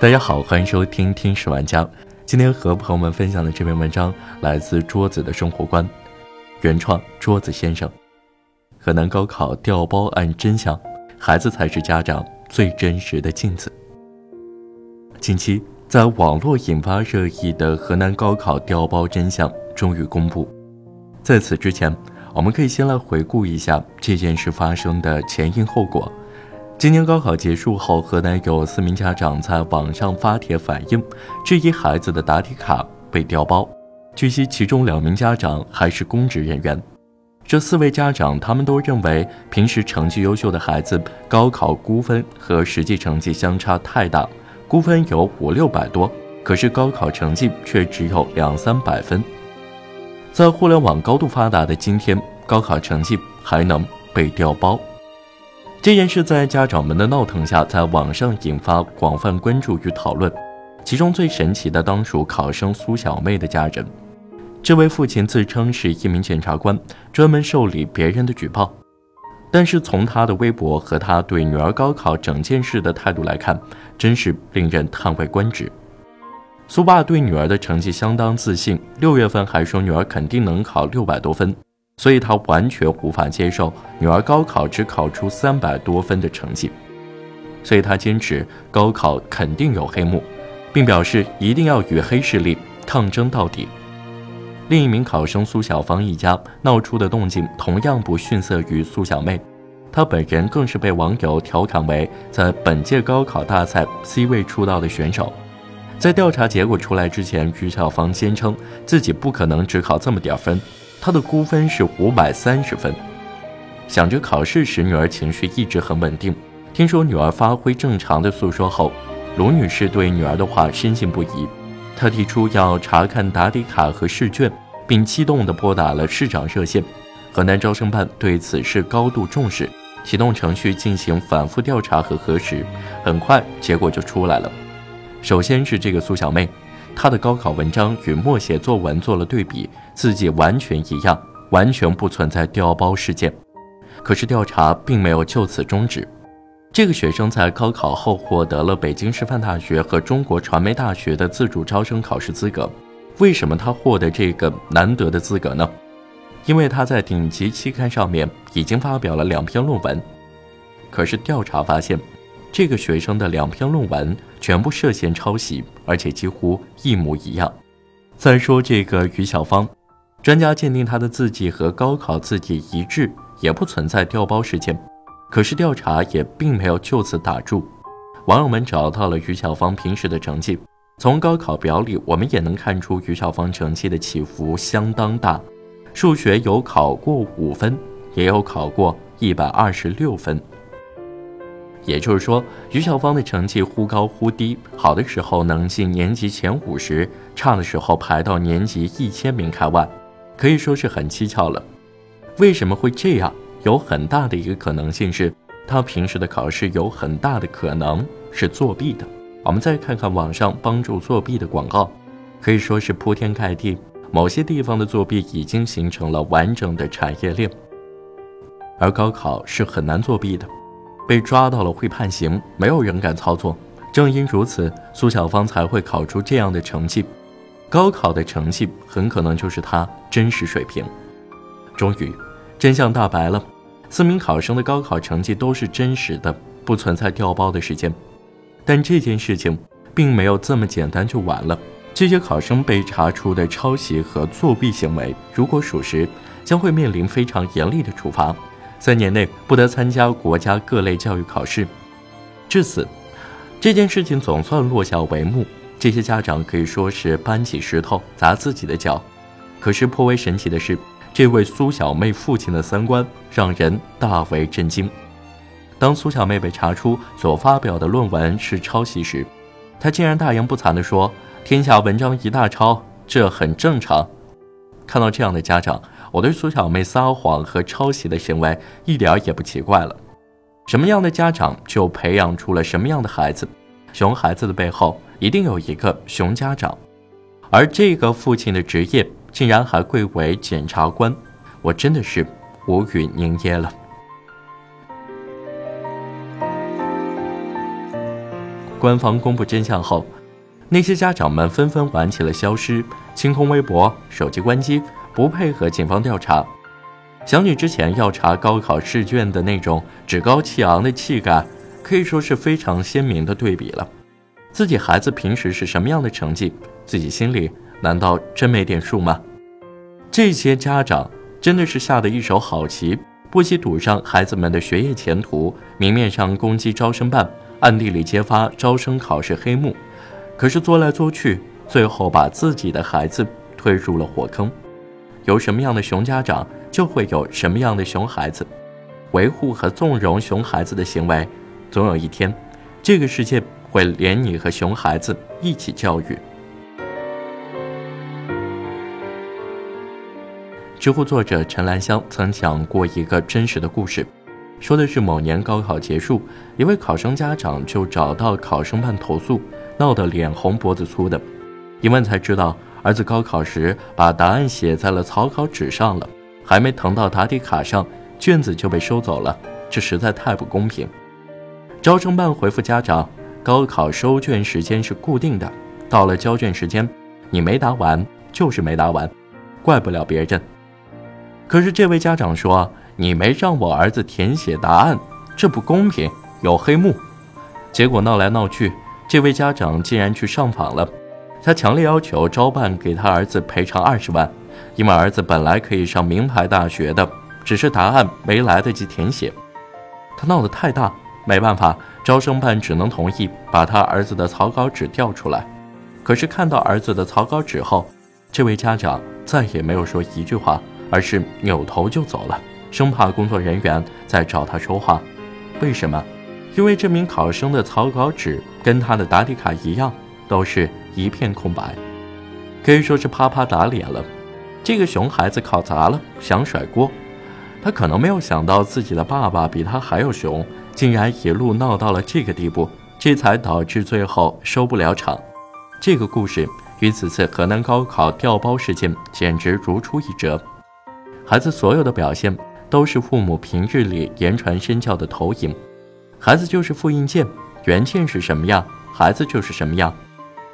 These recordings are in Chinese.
大家好，欢迎收听《听史玩家》。今天和朋友们分享的这篇文章来自桌子的生活观，原创桌子先生。河南高考调包案真相，孩子才是家长最真实的镜子。近期，在网络引发热议的河南高考调包真相终于公布。在此之前，我们可以先来回顾一下这件事发生的前因后果。今年高考结束后，河南有四名家长在网上发帖反映，质疑孩子的答题卡被调包。据悉，其中两名家长还是公职人员。这四位家长，他们都认为平时成绩优秀的孩子，高考估分和实际成绩相差太大，估分有五六百多，可是高考成绩却只有两三百分。在互联网高度发达的今天，高考成绩还能被调包？这件事在家长们的闹腾下，在网上引发广泛关注与讨论。其中最神奇的当属考生苏小妹的家人。这位父亲自称是一名检察官，专门受理别人的举报。但是从他的微博和他对女儿高考整件事的态度来看，真是令人叹为观止。苏爸对女儿的成绩相当自信，六月份还说女儿肯定能考六百多分。所以他完全无法接受女儿高考只考出三百多分的成绩，所以他坚持高考肯定有黑幕，并表示一定要与黑势力抗争到底。另一名考生苏小芳一家闹出的动静同样不逊色于苏小妹，她本人更是被网友调侃为在本届高考大赛 C 位出道的选手。在调查结果出来之前，于小芳坚称自己不可能只考这么点分。他的估分是五百三十分。想着考试时女儿情绪一直很稳定，听说女儿发挥正常的诉说后，卢女士对女儿的话深信不疑。她提出要查看答题卡和试卷，并激动地拨打了市长热线。河南招生办对此事高度重视，启动程序进行反复调查和核实。很快结果就出来了。首先是这个苏小妹。他的高考文章与默写作文做了对比，字迹完全一样，完全不存在调包事件。可是调查并没有就此终止。这个学生在高考后获得了北京师范大学和中国传媒大学的自主招生考试资格。为什么他获得这个难得的资格呢？因为他在顶级期刊上面已经发表了两篇论文。可是调查发现。这个学生的两篇论文全部涉嫌抄袭，而且几乎一模一样。再说这个于小芳，专家鉴定她的字迹和高考字迹一致，也不存在调包事件。可是调查也并没有就此打住，网友们找到了于小芳平时的成绩，从高考表里我们也能看出于小芳成绩的起伏相当大。数学有考过五分，也有考过一百二十六分。也就是说，于小芳的成绩忽高忽低，好的时候能进年级前五十，差的时候排到年级一千名开外，可以说是很蹊跷了。为什么会这样？有很大的一个可能性是，他平时的考试有很大的可能是作弊的。我们再看看网上帮助作弊的广告，可以说是铺天盖地。某些地方的作弊已经形成了完整的产业链，而高考是很难作弊的。被抓到了会判刑，没有人敢操作。正因如此，苏小芳才会考出这样的成绩。高考的成绩很可能就是她真实水平。终于，真相大白了：四名考生的高考成绩都是真实的，不存在调包的事件。但这件事情并没有这么简单就完了。这些考生被查出的抄袭和作弊行为，如果属实，将会面临非常严厉的处罚。三年内不得参加国家各类教育考试。至此，这件事情总算落下帷幕。这些家长可以说是搬起石头砸自己的脚。可是颇为神奇的是，这位苏小妹父亲的三观让人大为震惊。当苏小妹被查出所发表的论文是抄袭时，她竟然大言不惭地说：“天下文章一大抄，这很正常。”看到这样的家长。我对苏小妹撒谎和抄袭的行为一点也不奇怪了。什么样的家长就培养出了什么样的孩子，熊孩子的背后一定有一个熊家长，而这个父亲的职业竟然还贵为检察官，我真的是无语凝噎了。官方公布真相后，那些家长们纷纷玩起了消失、清空微博、手机关机，不配合警方调查。想起之前要查高考试卷的那种趾高气昂的气概，可以说是非常鲜明的对比了。自己孩子平时是什么样的成绩，自己心里难道真没点数吗？这些家长真的是下的一手好棋，不惜赌上孩子们的学业前途，明面上攻击招生办，暗地里揭发招生考试黑幕，可是做来做去，最后把自己的孩子推入了火坑。有什么样的熊家长？就会有什么样的熊孩子，维护和纵容熊孩子的行为，总有一天，这个世界会连你和熊孩子一起教育。知乎作者陈兰香曾讲过一个真实的故事，说的是某年高考结束，一位考生家长就找到考生办投诉，闹得脸红脖子粗的，一问才知道儿子高考时把答案写在了草稿纸上了。还没腾到答题卡上，卷子就被收走了，这实在太不公平。招生办回复家长，高考收卷时间是固定的，到了交卷时间，你没答完就是没答完，怪不了别人。可是这位家长说，你没让我儿子填写答案，这不公平，有黑幕。结果闹来闹去，这位家长竟然去上访了，他强烈要求招办给他儿子赔偿二十万。因为儿子本来可以上名牌大学的，只是答案没来得及填写，他闹得太大，没办法，招生办只能同意把他儿子的草稿纸调出来。可是看到儿子的草稿纸后，这位家长再也没有说一句话，而是扭头就走了，生怕工作人员再找他说话。为什么？因为这名考生的草稿纸跟他的答题卡一样，都是一片空白，可以说是啪啪打脸了。这个熊孩子考砸了，想甩锅。他可能没有想到自己的爸爸比他还要熊，竟然一路闹到了这个地步，这才导致最后收不了场。这个故事与此次河南高考调包事件简直如出一辙。孩子所有的表现都是父母平日里言传身教的投影，孩子就是复印件，原件是什么样，孩子就是什么样。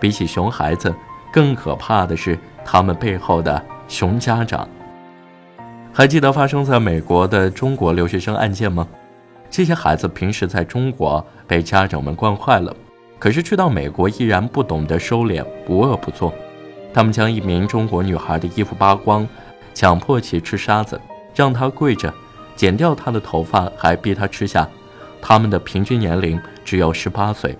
比起熊孩子，更可怕的是他们背后的。熊家长，还记得发生在美国的中国留学生案件吗？这些孩子平时在中国被家长们惯坏了，可是去到美国依然不懂得收敛，不恶不作。他们将一名中国女孩的衣服扒光，强迫其吃沙子，让她跪着，剪掉她的头发，还逼她吃下。他们的平均年龄只有十八岁，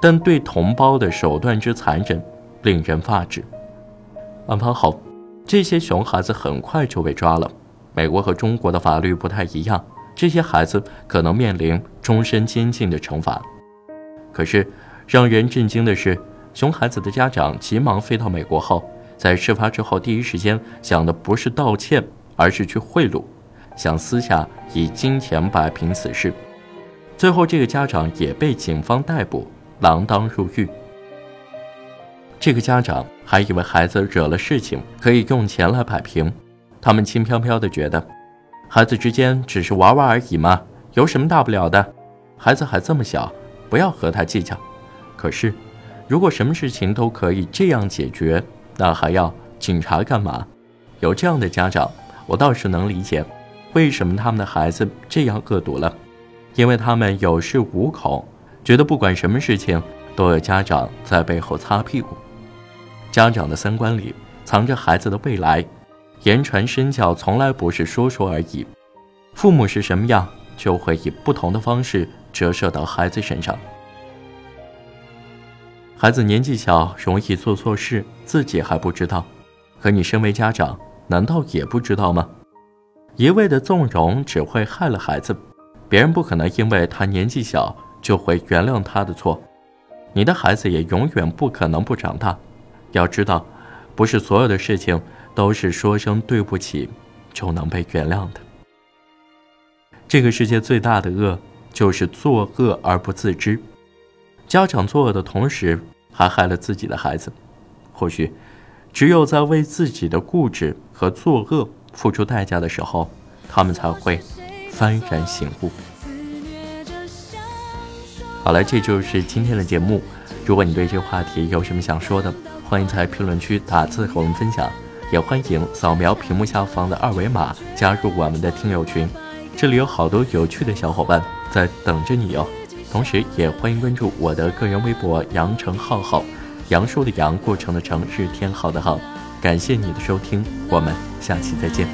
但对同胞的手段之残忍，令人发指。案发后。这些熊孩子很快就被抓了。美国和中国的法律不太一样，这些孩子可能面临终身监禁的惩罚。可是，让人震惊的是，熊孩子的家长急忙飞到美国后，在事发之后第一时间想的不是道歉，而是去贿赂，想私下以金钱摆平此事。最后，这个家长也被警方逮捕，锒铛入狱。这个家长还以为孩子惹了事情可以用钱来摆平，他们轻飘飘地觉得，孩子之间只是玩玩而已嘛，有什么大不了的？孩子还这么小，不要和他计较。可是，如果什么事情都可以这样解决，那还要警察干嘛？有这样的家长，我倒是能理解，为什么他们的孩子这样恶毒了，因为他们有恃无恐，觉得不管什么事情都有家长在背后擦屁股。家长的三观里藏着孩子的未来，言传身教从来不是说说而已。父母是什么样，就会以不同的方式折射到孩子身上。孩子年纪小，容易做错事，自己还不知道，可你身为家长，难道也不知道吗？一味的纵容只会害了孩子，别人不可能因为他年纪小就会原谅他的错，你的孩子也永远不可能不长大。要知道，不是所有的事情都是说声对不起就能被原谅的。这个世界最大的恶就是作恶而不自知。家长作恶的同时，还害了自己的孩子。或许，只有在为自己的固执和作恶付出代价的时候，他们才会幡然醒悟。好了，这就是今天的节目。如果你对这个话题有什么想说的，欢迎在评论区打字和我们分享，也欢迎扫描屏幕下方的二维码加入我们的听友群，这里有好多有趣的小伙伴在等着你哦。同时，也欢迎关注我的个人微博“杨成浩浩”，杨树的杨，过程的程，是天浩的浩。感谢你的收听，我们下期再见。